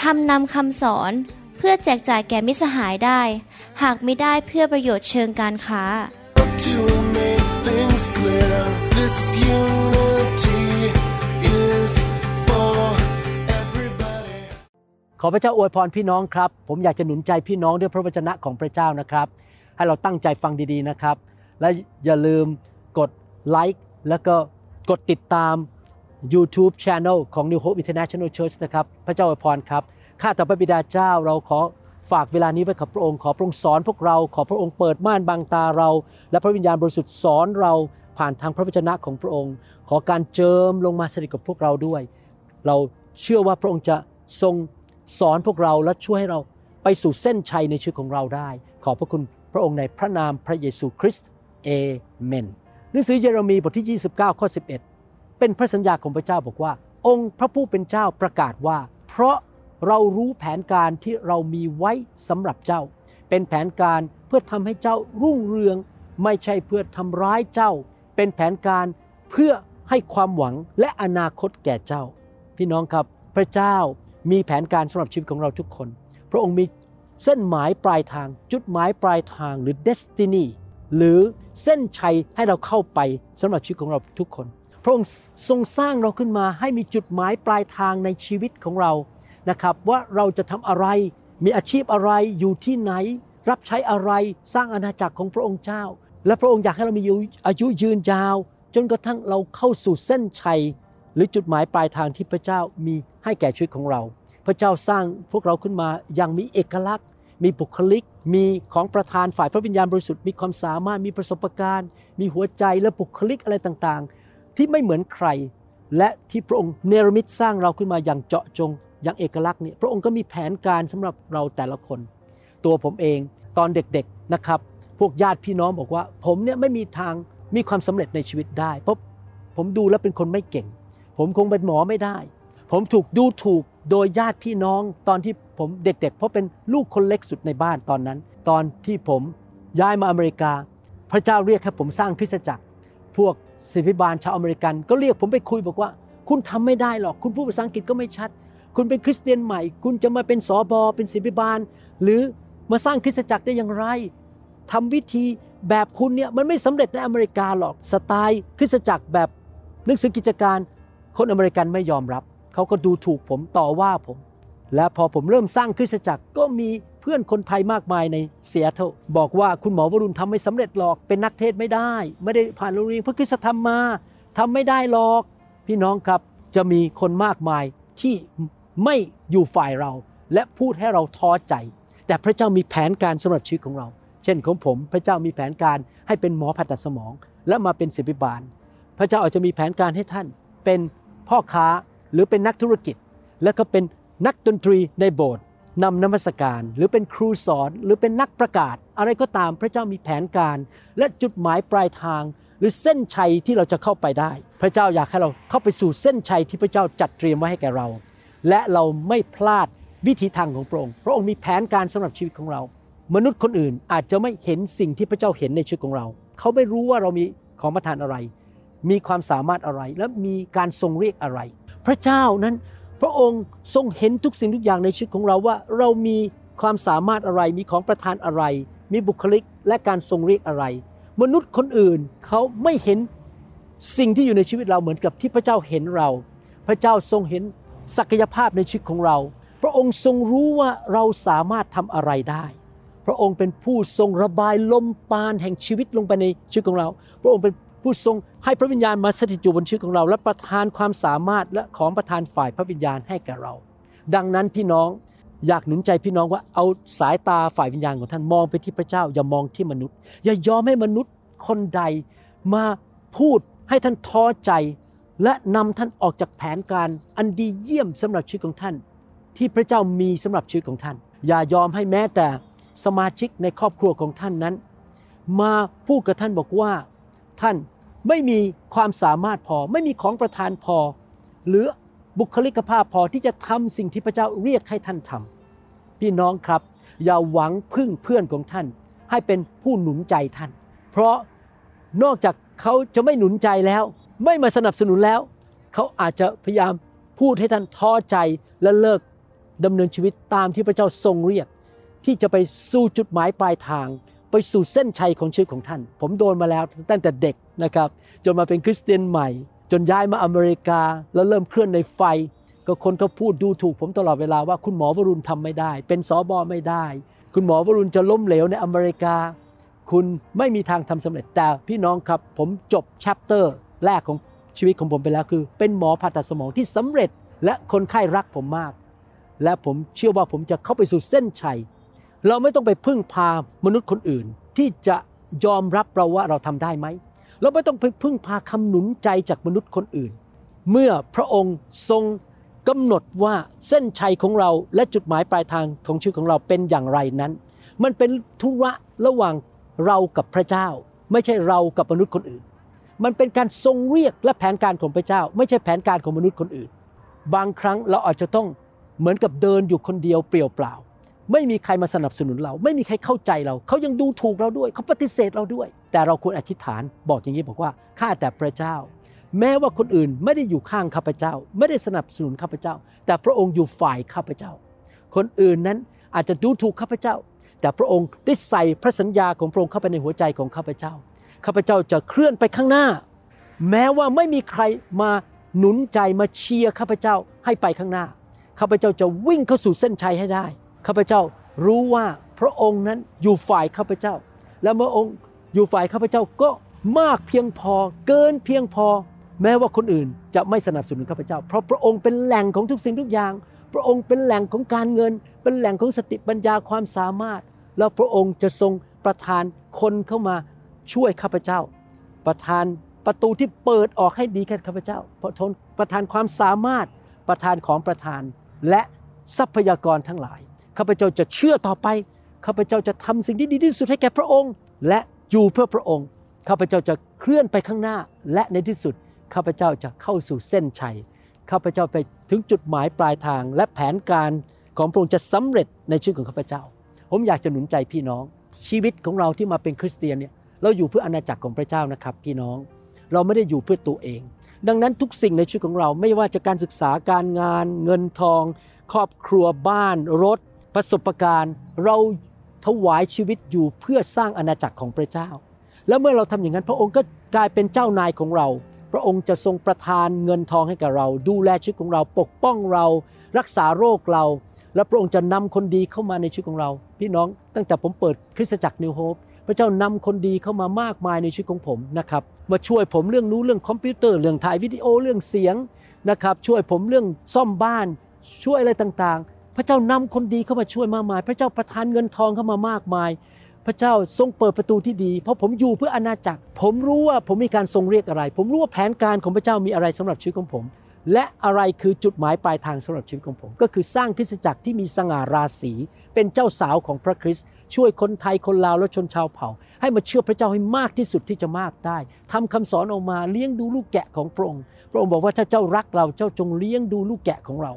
ทำนำคำสอนเพื่อแจกจ่ายแก่มิสหายได้ หากไม่ได้เพื่อประโยชน์เชิงการค้า To make things clear, this unity is for everybody. ขอพระเจ้าอวยพรพี่น้องครับ ผมอยากจะหนุนใจพี่น้องด้วยพระวจนะของพระเจ้านะครับ ให้เราตั้งใจฟังดีๆนะครับ และอย่าลืมกดไลค์แล้วก็กดติดตาม YouTube Channel ของ New Hope International Church นะครับ พระเจ้าอวยพรครับ ข้าแต่พระบิดาเจ้าเราขอฝากเวลานี้ไว้กับพระองค์ขอพระองค์สอนพวกเราขอพระองค์เปิดม่านบังตาเรา และพระวิญญาณบริสุทธิ์สอนเราผ่านทางพระวจนะของพระองค์ ขอการเจิมลงมาสถิตกับพวกเราด้วย เราเชื่อว่าพระองค์จะทรงสอนพวกเราและช่วยให้เราไปสู่เส้นชัยในชีวิตของเราได้ ขอบพระคุณพระองค์ในพระนามพระเยซูคริสต์เอเมนหนังสือเยเรมีบทที่ 29 ข้อ 11 เป็นพระสัญญาของพระเจ้าบอกว่า องค์พระผู้เป็นเจ้าประกาศว่า เพราะเรารู้แผนการที่เรามีไว้สำหรับเจ้า เป็นแผนการเพื่อทำให้เจ้ารุ่งเรือง ไม่ใช่เพื่อทำร้ายเจ้า เป็นแผนการเพื่อให้ความหวังและอนาคตแก่เจ้า พี่น้องครับพระเจ้ามีแผนการสำหรับชีวิตของเราทุกคน พระองค์มีเส้นหมายปลายทาง จุดหมายปลายทางหรือ destiny หรือเส้นชัยให้เราเข้าไปสำหรับชีวิตของเราทุกคน พระองค์ทรงสร้างเราขึ้นมาให้มีจุดหมายปลายทางในชีวิตของเรานะครับ ว่าเราจะทำอะไรมีอาชีพอะไรอยู่ที่ไหน รับใช้อะไรสร้างอาณาจักรของพระองค์เจ้า และพระองค์อยากให้เรามีอายุยืนยาว จนกระทั่งเราเข้าสู่เส้นชัย หรือจุดหมายปลายทางที่พระเจ้ามีให้แก่ชีวิตของเรา พระเจ้าสร้างพวกเราขึ้นมาอย่างมีเอกลักษณ์มีบุคลิก มีของประธานฝ่ายพระวิญญาณบริสุทธิ์ มีความสามารถ มีประสบการณ์ มีหัวใจและบุคลิกอะไรต่าง ที่ไม่เหมือนใคร และที่พระองค์เนรมิตสร้างเราขึ้นมาอย่างเจาะจง อย่างเอกลักษณ์เนี่ยพระองค์ก็มีแผนการสำหรับเราแต่ละคน ตัวผมเองตอนเด็กๆนะครับ พวกญาติพี่น้องบอกว่า ผมเนี่ยไม่มีทางมีความสำเร็จในชีวิตได้เพราะผมดูแล้วเป็นคนไม่เก่ง ผมคงเป็นหมอไม่ได้ ผมถูกดูถูกโดยญาติพี่น้องตอนที่ผมเด็กๆ เพราะเป็นลูกคนเล็กสุดในบ้านตอนนั้น ตอนที่ผมย้ายมาอเมริกา พระเจ้าเรียกให้ผมสร้างคริสตจักร พวกศิษยาบาลชาวอเมริกัน ก็เรียกผมไปคุยบอกว่า คุณทำไม่ได้หรอก คุณพูดภาษาอังกฤษก็ไม่ชัด คุณเป็นคริสเตียนใหม่ คุณจะมาเป็นสอบอเป็นศิษยาบาล หรือมาสร้างคริสตจักรได้อย่างไรทำวิธีแบบคุณเนี่ยมันไม่สำเร็จในอเมริกาหรอกสไตล์คริสตจักรแบบหนังสือกิจการคนอเมริกันไม่ยอมรับ เขาก็ดูถูกผมต่อว่าผม และพอผมเริ่มสร้างคริสตจักรก็มี พื่อนคนไทยมากมายในเซียโตบอกว่าคุณหมอวรุณทำไม่สำเร็จหรอกเป็นนักเทศไม่ได้ ไม่ได้ผ่านโรงเรียนพระคุณธรรมมาทำไม่ได้หรอก พี่น้องครับจะมีคนมากมายที่ไม่อยู่ฝ่ายเรา และพูดให้เราท้อใจ แต่พระเจ้ามีแผนการสำหรับชีวิตของเรา เช่นของผมพระเจ้ามีแผนการให้เป็นหมอผ่าตัดสมอง และมาเป็นศิษยาบาล พระเจ้าอาจจะมีแผนการให้ท่านเป็นพ่อค้าหรือเป็นนักธุรกิจ แล้วก็เป็นนักดนตรีในโบสถ์ นำนมัสการ หรือเป็นครูสอนหรือเป็นนักประกาศ อะไรก็ตามพระเจ้ามีแผนการ และจุดหมายปลายทาง หรือเส้นชัยที่เราจะเข้าไปได้ พระเจ้าอยากให้เราเข้าไปสู่เส้นชัยที่พระเจ้าจัดเตรียมไว้ให้แก่เรา และเราไม่พลาดวิธีทางของพระองค์พระองค์มีแผนการสำหรับชีวิตของเรา มนุษย์คนอื่นอาจจะไม่เห็นสิ่งที่พระเจ้าเห็นในชีวิตของเรา เขาไม่รู้ว่าเรามีของประทานอะไร มีความสามารถอะไรและมีการทรงเรียกอะไร พระเจ้านั้น พระองค์ทรงเห็นทุกสิ่งทุกอย่างในชีวิตของเราว่า เรามีความสามารถอะไร มีของประทานอะไร มีบุคลิกและการทรงเรียกอะไร มนุษย์คนอื่นเขาไม่เห็นสิ่งที่อยู่ในชีวิตเราเหมือนกับที่พระเจ้าเห็นเรา พระเจ้าทรงเห็นศักยภาพในชีวิตของเรา พระองค์ทรงรู้ว่าเราสามารถทำอะไรได้ พระองค์เป็นผู้ทรงระบายลมปานแห่งชีวิตลงไปในชีวิตของเรา พระองค์เป็น ผู้ทรงให้พระวิญญาณมาสถิตอยู่บนชีวิตของเรา และประทานความสามารถและของประทานฝ่ายพระวิญญาณให้แก่เรา ดังนั้นพี่น้องอยากหนุนใจพี่น้องว่าเอาสายตาฝ่ายวิญญาณของท่านมองไปที่พระเจ้า อย่ามองที่มนุษย์ อย่ายอมให้มนุษย์คนใดมาพูดให้ท่านท้อใจ และนำท่านออกจากแผนการอันดีเยี่ยมสำหรับชีวิตของท่าน ที่พระเจ้ามีสำหรับชีวิตของท่าน อย่ายอมให้แม้แต่สมาชิกในครอบครัวของท่านนั้น มาพูดกับท่านบอกว่าท่าน ไม่มีความสามารถพอ ไม่มีของประทานพอ หรือบุคลิกภาพพอที่จะทำสิ่งที่พระเจ้าเรียกให้ท่านทำพี่น้องครับ อย่าหวังพึ่งเพื่อนของท่าน ให้เป็นผู้หนุนใจท่าน เพราะนอกจากเขาจะไม่หนุนใจแล้ว ไม่มาสนับสนุนแล้ว เขาอาจจะพยายามพูดให้ท่านท้อใจและเลิกดำเนินชีวิตตามที่พระเจ้าทรงเรียก ที่จะไปสู่จุดหมายปลายทาง ไปสู่เส้นชัยของชีวิตของท่าน ผมโดนมาแล้วตั้งแต่เด็กนะครับจนมาเป็นคริสเตียนใหม่ จนย้ายมาอเมริกาแล้วเริ่มเคลื่อนในไฟ ก็คนก็พูดดูถูก ผมตลอดเวลาว่าคุณหมอวรุณทำไม่ได้ เป็นสอบอไม่ได้ คุณหมอวรุณจะล้มเหลวในอเมริกา คุณไม่มีทางทำสำเร็จแต่พี่น้องครับผมจบแชปเตอร์แรกของชีวิตของผมไปแล้วคือ เป็นหมอผ่าตัดสมองที่สำเร็จและคนไข้รักผมมาก และผมเชื่อว่าผมจะเข้าไปสู่เส้นชัย เราไม่ต้องไปพึ่งพามนุษย์คนอื่น ที่จะยอมรับเราว่าเราทำได้ไหม เราไม่ต้องไปพึ่งพาคำหนุนใจจากมนุษย์คนอื่น เมื่อพระองค์ทรงกำหนดว่าเส้นชัยของเราและจุดหมายปลายทางของชีวิตของเราเป็นอย่างไรนั้น มันเป็นธุระระหว่างเรากับพระเจ้า ไม่ใช่เรากับมนุษย์คนอื่น มันเป็นการทรงเรียกและแผนการของพระเจ้า ไม่ใช่แผนการของมนุษย์คนอื่น บางครั้งเราอาจจะต้องเหมือนกับเดินอยู่คนเดียวเปลี่ยวเปล่า ไม่มีใครมาสนับสนุนเรา ไม่มีใครเข้าใจเรา เขายังดูถูกเราด้วย เขาปฏิเสธเราด้วย แต่เราควรอธิษฐานบอกอย่างนี้บอกว่าข้าแต่พระเจ้า แม้ว่าคนอื่นไม่ได้อยู่ข้างข้าพเจ้า ไม่ได้สนับสนุนข้าพเจ้า แต่พระองค์อยู่ฝ่ายข้าพเจ้า คนอื่นนั้นอาจจะดูถูกข้าพเจ้า แต่พระองค์ได้ใส่พระสัญญาของพระองค์เข้าไปในหัวใจของข้าพเจ้าข้าพเจ้าจะเคลื่อนไปข้างหน้า แม้ว่าไม่มีใครมาหนุนใจมาเชียร์ข้าพเจ้าให้ไปข้างหน้าข้าพเจ้าจะวิ่งเข้าสู่เส้นชัยให้ได้ ข้าพเจ้ารู้ว่าพระองค์นั้นอยู่ฝ่ายข้าพเจ้า และเมื่อองค์อยู่ฝ่ายข้าพเจ้าก็มากเพียงพอ เกินเพียงพอ แม้ว่าคนอื่นจะไม่สนับสนุนข้าพเจ้า เพราะพระองค์เป็นแหล่งของทุกสิ่งทุกอย่าง พระองค์เป็นแหล่งของการเงิน เป็นแหล่งของสติปัญญาความสามารถ แล้วพระองค์จะทรงประทานคนเข้ามาช่วยข้าพเจ้า ประทานประตูที่เปิดออกให้ดีแก่ข้าพเจ้าพระทนประทานความสามารถประทานของประทานและทรัพยากรทั้งหลาย ข้าพเจ้าจะเชื่อต่อไปข้าพเจ้าจะทำสิ่งที่ดีที่สุดให้แก่พระองค์ และอยู่เพื่อพระองค์ข้าพเจ้าจะเคลื่อนไปข้างหน้า และในที่สุดข้าพเจ้าจะเข้าสู่เส้นชัยข้าพเจ้าไปถึงจุดหมายปลายทาง และแผนการของพระองค์จะสำเร็จในชีวิตของข้าพเจ้า ผมอยากจะหนุนใจพี่น้อง ชีวิตของเราที่มาเป็นคริสเตียนเนี่ยเราอยู่เพื่ออาณาจักรของพระเจ้านะครับ พี่น้อง เราไม่ได้อยู่เพื่อตัวเอง ดังนั้นทุกสิ่งในชีวิตของเราไม่ว่าจะการศึกษาการงาน เงินทอง ครอบครัวบ้าน รถ ประสบการณ์เราถวายชีวิตอยู่เพื่อสร้างอาณาจักรของพระเจ้า แล้วเมื่อเราทำอย่างนั้น พระองค์ก็กลายเป็นเจ้านายของเรา พระองค์จะทรงประทานเงินทองให้กับเรา ดูแลชีวิตของเราปกป้องเรา รักษาโรคเรา และพระองค์จะนำคนดีเข้ามาในชีวิตของเรา พี่น้องตั้งแต่ผมเปิดคริสตจักรนิวโฮปพระเจ้านำคนดีเข้ามามากมายในชีวิตของผมนะครับมาช่วยผมเรื่องนู้เรื่องคอมพิวเตอร์เรื่องถ่ายวิดีโอเรื่องเสียงนะครับช่วยผมเรื่องซ่อมบ้านช่วยอะไรต่างๆ พระเจ้านำคนดีเข้ามาช่วยมากมาย พระเจ้าประทานเงินทองเข้ามามากมาย พระเจ้าทรงเปิดประตูที่ดี เพราะผมอยู่เพื่ออาณาจักร ผมรู้ว่าผมมีการทรงเรียกอะไร ผมรู้ว่าแผนการของพระเจ้ามีอะไรสำหรับชีวิตของผม และอะไรคือจุดหมายปลายทางสำหรับชีวิตของผม ก็คือสร้างคริสตจักรที่มีสง่าราศี เป็นเจ้าสาวของพระคริสต์ช่วยคนไทยคนลาวและชนชาวเผ่า ให้มาเชื่อพระเจ้าให้มากที่สุดที่จะมากได้ทำคำสอนออกมาเลี้ยงดูลูกแกะของพระองค์ พระองค์บอกว่าถ้าเจ้ารักเราเจ้าจงเลี้ยงดูลูกแกะของเรา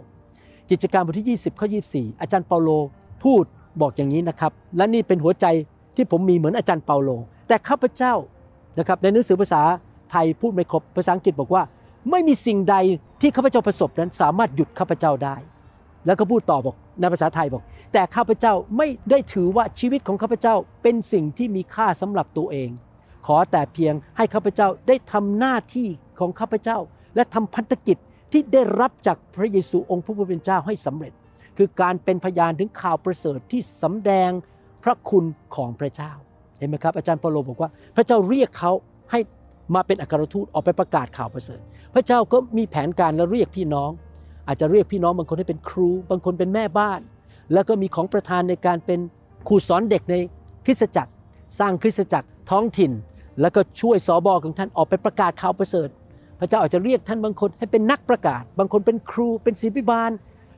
กิจการบทที่ 20 ข้อ 24 อาจารย์เปาโลพูดบอกอย่างนี้นะครับ และนี่เป็นหัวใจที่ผมมีเหมือนอาจารย์เปาโล แต่ข้าพเจ้านะครับในหนังสือภาษาไทยพูดไม่ครบภาษาอังกฤษบอกว่า ไม่มีสิ่งใดที่ข้าพเจ้าประสบนั้นสามารถหยุดข้าพเจ้าได้ แล้วก็พูดต่อบอกในภาษาไทยบอก แต่ข้าพเจ้าไม่ได้ถือว่าชีวิตของข้าพเจ้าเป็นสิ่งที่มีค่าสำหรับตัวเอง ขอแต่เพียงให้ข้าพเจ้าได้ทำหน้าที่ของข้าพเจ้า และทำพันธกิจ ที่ได้รับจากพระเยซูองค์พระผู้เป็นเจ้าให้สำเร็จ คือการเป็นพยานถึงข่าวประเสริฐที่สำแดงพระคุณของพระเจ้าเห็นไหมครับอาจารย์เปาโลบอกว่า พระเจ้าเรียกเขาให้มาเป็นอัครทูตออกไปประกาศข่าวประเสริฐ พระเจ้าก็มีแผนการและเรียกพี่น้อง อาจจะเรียกพี่น้องบางคนให้เป็นครู บางคนเป็นแม่บ้าน แล้วก็มีของประธานในการเป็นครูสอนเด็กในคริสตจักร สร้างคริสตจักรท้องถิ่น แล้วก็ช่วยสอบอของท่านออกไปประกาศข่าวประเสริฐ พระเจ้าอาจจะเรียกท่านบางคนให้เป็นนักประกาศ บางคนเป็นครูเป็นศิบิบาล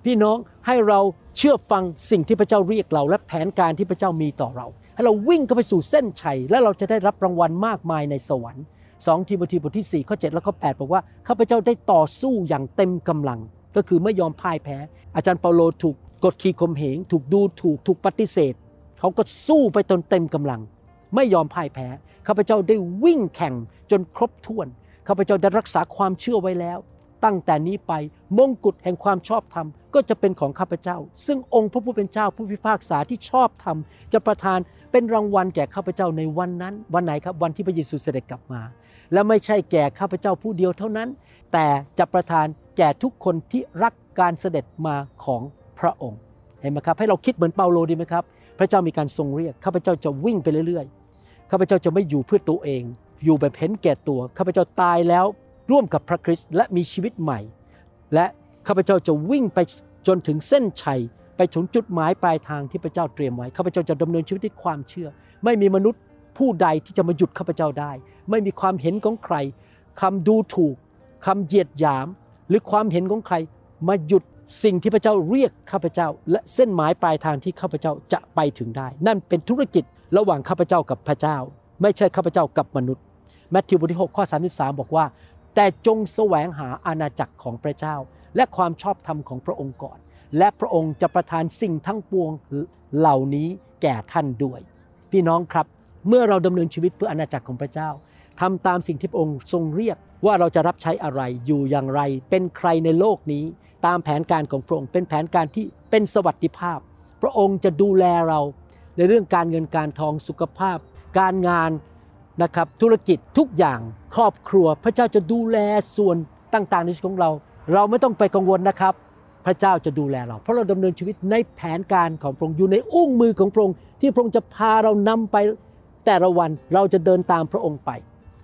พี่น้องให้เราเชื่อฟังสิ่งที่พระเจ้าเรียกเรา และแผนการที่พระเจ้ามีต่อเรา ให้เราวิ่งเข้าไปสู่เส้นชัย และเราจะได้รับรางวัลมากมายในสวรรค์2ทีโมธีบทที่4ข้อ7และข้อ8บอกว่าข้าพเจ้าได้ต่อสู้อย่างเต็มกำลัง ก็คือไม่ยอมพ่ายแพ้ อาจารย์เปาโลถูกกดขี่ข่มเหง ถูกดูถูกถูกปฏิเสธ เขาก็สู้ไปจนเต็มกำลัง ไม่ยอมพ่ายแพ้ข้าพเจ้าได้วิ่งแข่งจนครบถ้วน ข้าพเจ้าได้รักษาความเชื่อไว้แล้ว ตั้งแต่นี้ไปมงกุฎแห่งความชอบธรรมก็จะเป็นของข้าพเจ้า ซึ่งองค์พระผู้เป็นเจ้าผู้พิพากษาที่ชอบธรรม จะประทานเป็นรางวัลแก่ข้าพเจ้าในวันนั้น วันไหนครับวันที่พระเยซูเสด็จกลับมา และไม่ใช่แก่ข้าพเจ้าผู้เดียวเท่านั้น แต่จะประทานแก่ทุกคนที่รักการเสด็จมาของพระองค์เห็นไหมครับให้เราคิดเหมือนเปาโลดีไหมครับ พระเจ้ามีการทรงเรียกข้าพเจ้าจะวิ่งไปเรื่อยๆข้าพเจ้าจะไม่อยู่เพื่อตัวเอง อยู่แบบเห็นแก่ตัวข้าพเจ้าตายแล้วร่วมกับพระคริสต์และมีชีวิตใหม่ และข้าพเจ้าจะวิ่งไปจนถึงเส้นชัย ไปถึงจุดหมายปลายทางที่พระเจ้าเตรียมไว้ข้าพเจ้าจะดำเนินชีวิตด้วยความเชื่อ ไม่มีมนุษย์ผู้ใดที่จะมาหยุดข้าพเจ้าได้ ไม่มีความเห็นของใครคำดูถูกคำเหยียดหยาม หรือความเห็นของใครมาหยุดสิ่งที่พระเจ้าเรียกข้าพเจ้า และเส้นหมายปลายทางที่ข้าพเจ้าจะไปถึงได้ นั่นเป็นธุรกิจระหว่างข้าพเจ้ากับพระเจ้า ไม่ใช่ข้าพเจ้ากับมนุษย์ แมทธิวบทที่6ข้อ 33 บอกว่า แต่จงแสวงหาอาณาจักรของพระเจ้า และความชอบธรรมของพระองค์ก่อน และพระองค์จะประทานสิ่งทั้งปวงเหล่านี้แก่ท่านด้วย พี่น้องครับเมื่อเราดำเนินชีวิตเพื่ออาณาจักรของพระเจ้าทำตามสิ่งที่พระองค์ทรงเรียกว่าเราจะรับใช้อะไรอยู่อย่างไร เป็นใครในโลกนี้ ตามแผนการของพระองค์ เป็นแผนการที่เป็นสวัสดิภาพ พระองค์จะดูแลเราในเรื่องการเงินการทองสุขภาพ การงาน นะครับธุรกิจทุกอย่างครอบครัว พระเจ้าจะดูแลส่วนต่างๆในชีวิตของเรา เราไม่ต้องไปกังวลนะครับ พระเจ้าจะดูแลเรา เพราะเราดำเนินชีวิตในแผนการของพระองค์อยู่ในอุ้งมือของพระองค์ที่พระองค์จะพาเรานำไปแต่ละวันเราจะเดินตามพระองค์ไป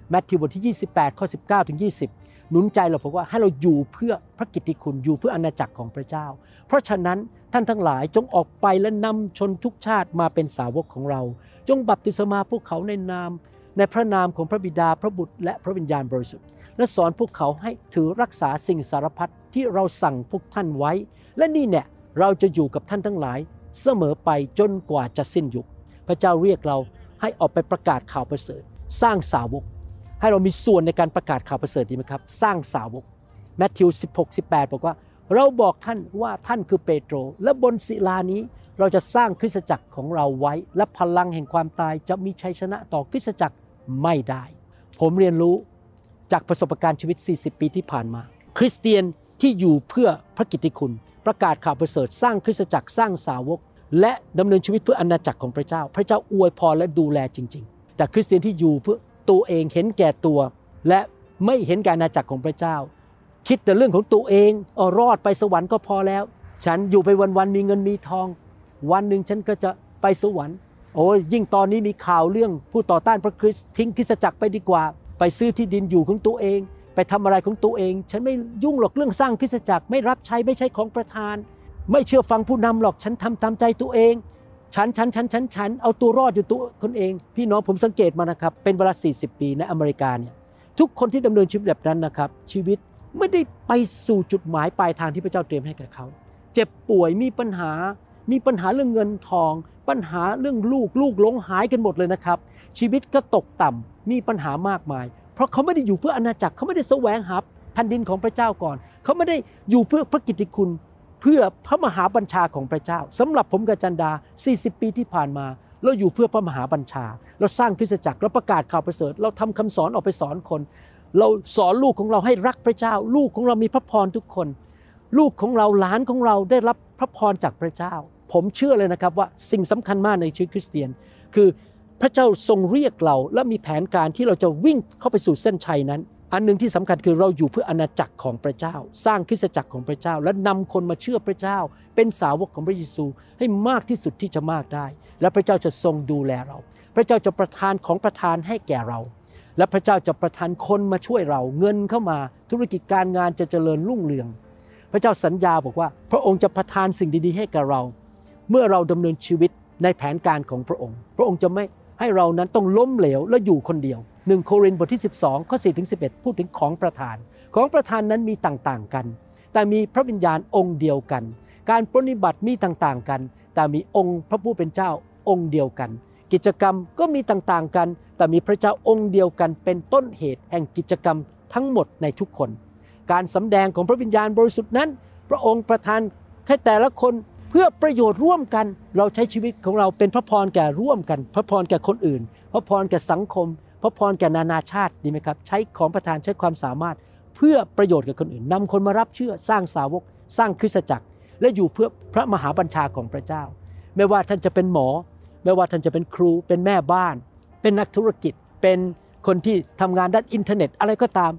แมทธิวบทที่ 28 ข้อ 19 ถึง 20 หนุนใจเราบอกว่าให้เราอยู่เพื่อพระกิตติคุณอยู่เพื่ออาณาจักรของพระเจ้า เพราะฉะนั้นท่านทั้งหลายจงออกไปและนำชนทุกชาติมาเป็นสาวกของเรา จงบัพติศมาพวกเขาในนาม ในพระนามของพระบิดาพระบุตรและพระวิญญาณบริสุทธิ์ และสอนพวกเขาให้ถือรักษาสิ่งสารพัดที่เราสั่งพวกท่านไว้ และนี่เนี่ยเราจะอยู่กับท่านทั้งหลาย เสมอไปจนกว่าจะสิ้นยุค พระเจ้าเรียกเราให้ออกไปประกาศข่าวประเสริฐ สร้างสาวก ให้เรามีส่วนในการประกาศข่าวประเสริฐดีไหมครับ สร้างสาวกแมทธิว 16 18 บอกว่า เราบอกท่านว่าท่านคือเปโตร และบนศิลานี้เราจะสร้างคริสตจักรของเราไว้ และพลังแห่งความตายจะมีชัยชนะต่อคริสตจักร ไม่ได้ ผมเรียนรู้จากประสบการณ์ชีวิต 40 ปีที่ผ่านมา คริสเตียนที่อยู่เพื่อพระกิตติคุณ ประกาศข่าวประเสริฐสร้างคริสตจักรสร้างสาวก และดำเนินชีวิตเพื่ออาณาจักรของพระเจ้า พระเจ้าอวยพรและดูแลจริง ๆ แต่คริสเตียนที่อยู่เพื่อตัวเองเห็นแก่ตัว และไม่เห็นการอาณาจักรของพระเจ้า คิดแต่เรื่องของตัวเองเออรอดไปสวรรค์ก็พอแล้ว ฉันอยู่ไปวันๆมีเงินมีทอง วันหนึ่งฉันก็จะไปสวรรค์ โอ้ยยิ่งตอนนี้มีข่าวเรื่องผู้ต่อต้านพระคริสต์ทิ้งคริสตจักรไปดีกว่า ไปซื้อที่ดินอยู่ของตัวเอง ไปทำอะไรของตัวเอง ฉันไม่ยุ่งหรอกเรื่องสร้างคริสตจักรไม่รับใช้ไม่ใช่ของประธาน ไม่เชื่อฟังผู้นำหรอกฉันทำตามใจตัวเอง ฉันฉันฉันฉันฉันเอาตัวรอดอยู่ตัวคนเอง พี่น้องผมสังเกตมานะครับเป็นเวลา 40 ปีในอเมริกาเนี่ยทุกคนที่ดำเนินชีวิตแบบนั้นนะครับชีวิตไม่ได้ไปสู่จุดหมายปลายทางที่พระเจ้าเตรียมให้แก่เขา เจ็บป่วยมีปัญหา มีปัญหาเรื่องเงินทอง ปัญหาเรื่องลูกลูกหลงหายกันหมดเลยนะครับ ชีวิตก็ตกต่ำมีปัญหามากมาย เพราะเขาไม่ได้อยู่เพื่ออาณาจักรเขาไม่ได้แสวงหาแผ่นดินของพระเจ้าก่อน เขาไม่ได้อยู่เพื่อพระกิตติคุณเพื่อพระมหาบัญชาของพระเจ้าสำหรับผมกับจันดา 40 ปีที่ผ่านมา เราอยู่เพื่อพระมหาบัญชา เราสร้างคริสตจักรเราประกาศข่าวประเสริฐ เราทำคำสอนออกไปสอนคน เราสอนลูกของเราให้รักพระเจ้า ลูกของเรามีพระพรทุกคน ลูกของเราหลานของเราได้รับพระพรจากพระเจ้า ผมเชื่อเลยนะครับว่าสิ่งสำคัญมากในชีวิตคริสเตียน คือพระเจ้าทรงเรียกเราและมีแผนการที่เราจะวิ่งเข้าไปสู่เส้นชัยนั้น อันหนึ่งที่สำคัญคือเราอยู่เพื่ออาณาจักรของพระเจ้า สร้างคริสตจักรของพระเจ้า และนำคนมาเชื่อพระเจ้า เป็นสาวกของพระเยซูให้มากที่สุดที่จะมากได้ และพระเจ้าจะทรงดูแลเรา พระเจ้าจะประทานของประทานให้แก่เรา และพระเจ้าจะประทานคนมาช่วยเรา เงินเข้ามา ธุรกิจการงานจะเจริญรุ่งเรือง พระเจ้าสัญญาบอกว่า พระองค์จะประทานสิ่งดีๆ ให้กับเรา เมื่อเราดำเนินชีวิตในแผนการของพระองค์ พระองค์จะไม่ให้เรานั้นต้องล้มเหลวและอยู่คนเดียวหนึ่งโครินธ์บทที่ 12ข้อ4ถึง11 พูดถึงของประทาน ของประทานนั้นมีต่างๆกัน แต่มีพระวิญญาณองค์เดียวกัน การปฏิบัติมีต่างๆกัน แต่มีองค์พระผู้เป็นเจ้าองค์เดียวกัน กิจกรรมก็มีต่างๆกัน แต่มีพระเจ้าองค์เดียวกัน เป็นต้นเหตุแห่งกิจกรรมทั้งหมดในทุกคน การสำแดงของพระวิญญาณบริสุทธิ์นั้น พระองค์ประทานให้แต่ละคน เพื่อประโยชน์ร่วมกันเราใช้ชีวิตของเราเป็นพระพรแก่ร่วมกัน พระพรแก่คนอื่น พระพรแก่สังคม พระพรแก่นานาชาติดีไหมครับ ใช้ของประทานใช้ความสามารถ เพื่อประโยชน์กับคนอื่นนำคนมารับเชื่อสร้างสาวก สร้างคริสตจักร และอยู่เพื่อพระมหาบัญชาของพระเจ้า ไม่ว่าท่านจะเป็นหมอ ไม่ว่าท่านจะเป็นครู เป็นแม่บ้าน เป็นนักธุรกิจ เป็นคนที่ทำงานด้านอินเทอร์เน็ตอะไรก็ตาม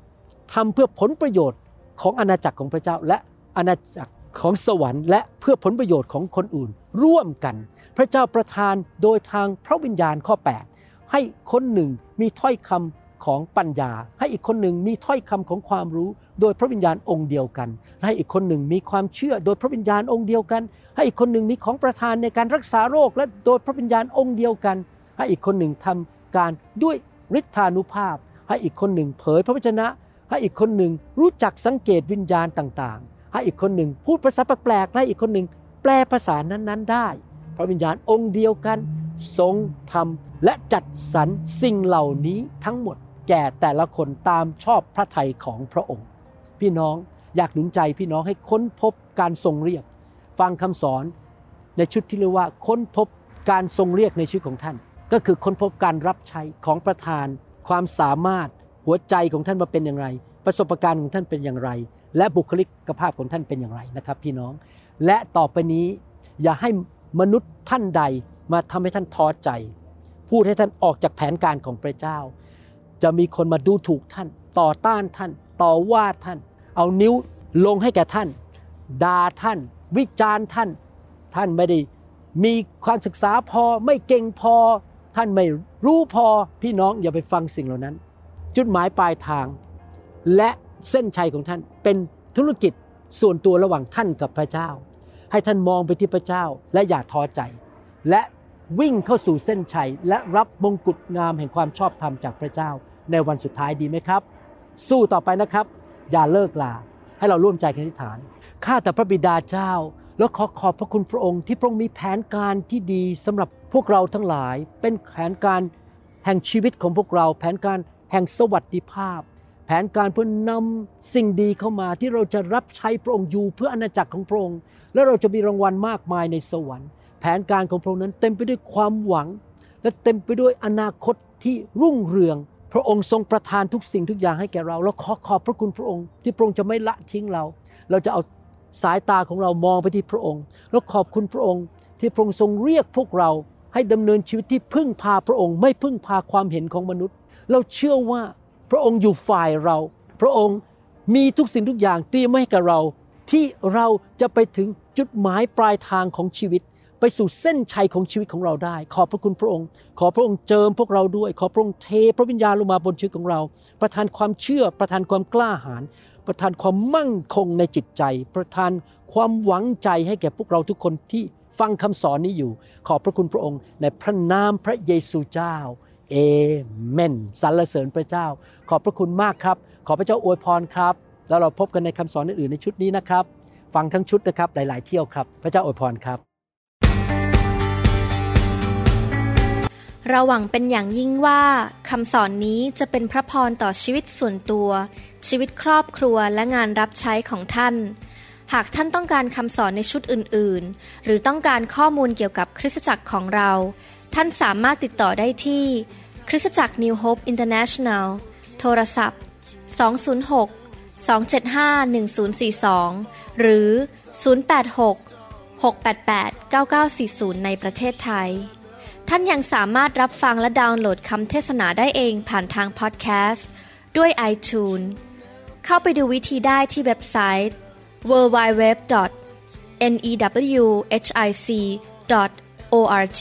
ทำเพื่อผลประโยชน์ของอาณาจักรของพระเจ้าและอาณาจักร ของสวรรค์และเพื่อผลประโยชน์ของคนอื่น ร่วมกัน พระเจ้าประทานโดยทางพระวิญญาณข้อ 8 ให้คนหนึ่งมีถ้อยคำของปัญญา ให้อีกคนหนึ่งมีถ้อยคำของความรู้ โดยพระวิญญาณองค์เดียวกันและให้อีกคนหนึ่งมีความเชื่อ โดยพระวิญญาณองค์เดียวกัน ให้อีกคนหนึ่งมีของประทานในการรักษาโรค และโดยพระวิญญาณองค์เดียวกัน ให้อีกคนหนึ่งทำการด้วยฤทธานุภาพ ให้อีกคนหนึ่งเผยพระวจนะ ให้อีกคนหนึ่งรู้จักสังเกตวิญญาณต่างๆ ให้อีกคนหนึ่งพูดภาษาแปลกๆและอีกคนหนึ่งแปลภาษานั้นๆได้ พระวิญญาณองค์เดียวกัน ทรงทำและจัดสรรสิ่งเหล่านี้ทั้งหมดแก่แต่ละคนตามชอบพระทัยของพระองค์ พี่น้องอยากหนุนใจพี่น้องให้ค้นพบการทรงเรียก ฟังคำสอนในชุดที่เรียกว่าค้นพบการทรงเรียกในชีวิตของท่าน ก็คือค้นพบการรับใช้ของประธาน ความสามารถหัวใจของท่านมาเป็นอย่างไร ประสบการณ์ของท่านเป็นอย่างไร และบุคลิกภาพของท่านเป็นอย่างไรนะครับ พี่น้อง และต่อไปนี้อย่าให้มนุษย์ท่านใดมาทำให้ท่านท้อใจ พูดให้ท่านออกจากแผนการของพระเจ้า จะมีคนมาดูถูกท่าน ต่อต้านท่าน ต่อว่าท่าน เอานิ้วลงให้แก่ท่านด่าท่าน วิจารณ์ท่าน ท่านไม่ได้มีความศึกษาพอไม่เก่งพอ ท่านไม่รู้พอพี่น้องอย่าไปฟังสิ่งเหล่านั้น จุดหมายปลายทาง และ เส้นชัยของท่านเป็นธุรกิจส่วนตัวระหว่างท่านกับพระเจ้า ให้ท่านมองไปที่พระเจ้าและอย่าท้อใจ และวิ่งเข้าสู่เส้นชัย และรับมงกุฎงามแห่งความชอบธรรมจากพระเจ้า ในวันสุดท้ายดีไหมครับ สู้ต่อไปนะครับ อย่าเลิกลาให้เราร่วมใจกันอธิษฐานข้าแต่พระบิดาเจ้า แล้วขอขอบพระคุณพระองค์ที่พระองค์มีแผนการที่ดีสำหรับพวกเราทั้งหลาย เป็นแผนการแห่งชีวิตของพวกเรา แผนการแห่งสวัสดิภาพ แผนการเพื่อนำสิ่งดีเข้ามาที่เราจะรับใช้พระองค์อยู่เพื่ออาณาจักรของพระองค์ และเราจะมีรางวัลมากมายในสวรรค์ แผนการของพระองค์นั้นเต็มไปด้วยความหวัง และเต็มไปด้วยอนาคตที่รุ่งเรือง พระองค์ทรงประทานทุกสิ่งทุกอย่างให้แก่เราเราขอขอบพระคุณพระองค์ ที่พระองค์จะไม่ละทิ้งเรา เราจะเอาสายตาของเรามองไปที่พระองค์ แล้วขอบคุณพระองค์ ที่พระองค์ทรงเรียกพวกเรา ให้ดำเนินชีวิตที่พึ่งพาพระองค์ ไม่พึ่งพาความเห็นของมนุษย์ เราเชื่อว่า พระองค์อยู่ฝ่ายเรา พระองค์มีทุกสิ่งทุกอย่างเตรียมไว้ให้กับเรา ที่เราจะไปถึงจุดหมายปลายทางของชีวิต ไปสู่เส้นชัยของชีวิตของเราได้ ขอบพระคุณพระองค์ ขอพระองค์เจิมพวกเราด้วย ขอพระองค์เทพระวิญญาณลงมาบนชีวิตของเรา ประทานความเชื่อ ประทานความกล้าหาญประทานความมั่นคงในจิตใจ ประทานความหวังใจให้แก่พวกเราทุกคนที่ฟังคำสอนนี้อยู่ ขอบพระคุณพระองค์ในพระนามพระเยซูเจ้า เอเมนสรรเสริญพระเจ้า ขอบพระคุณมากครับ ขอพระเจ้าอวยพรครับ แล้วเราพบกันในคำสอนอื่นๆในชุดนี้นะครับ ฟังทั้งชุดนะครับหลาย ๆ เที่ยวครับ พระเจ้าอวยพรครับเราหวังเป็นอย่างยิ่งว่าคำสอนนี้จะเป็นพระพรต่อชีวิตส่วนตัว ชีวิตครอบครัวและงานรับใช้ของท่าน หากท่านต้องการคำสอนในชุดอื่น ๆ หรือต้องการข้อมูลเกี่ยวกับคริสตจักรของเรา ท่านสามารถติดต่อได้ที่ คริสตจักร New Hope International โทรศัพท์ 206 275 1042 หรือ 086 688 9940 ในประเทศไทย ท่านยังสามารถรับฟังและดาวน์โหลดคำเทศนาได้เองผ่านทางพอดแคสต์ ด้วย iTunes เข้าไปดูวิธีได้ที่เว็บไซต์ www.newhic.org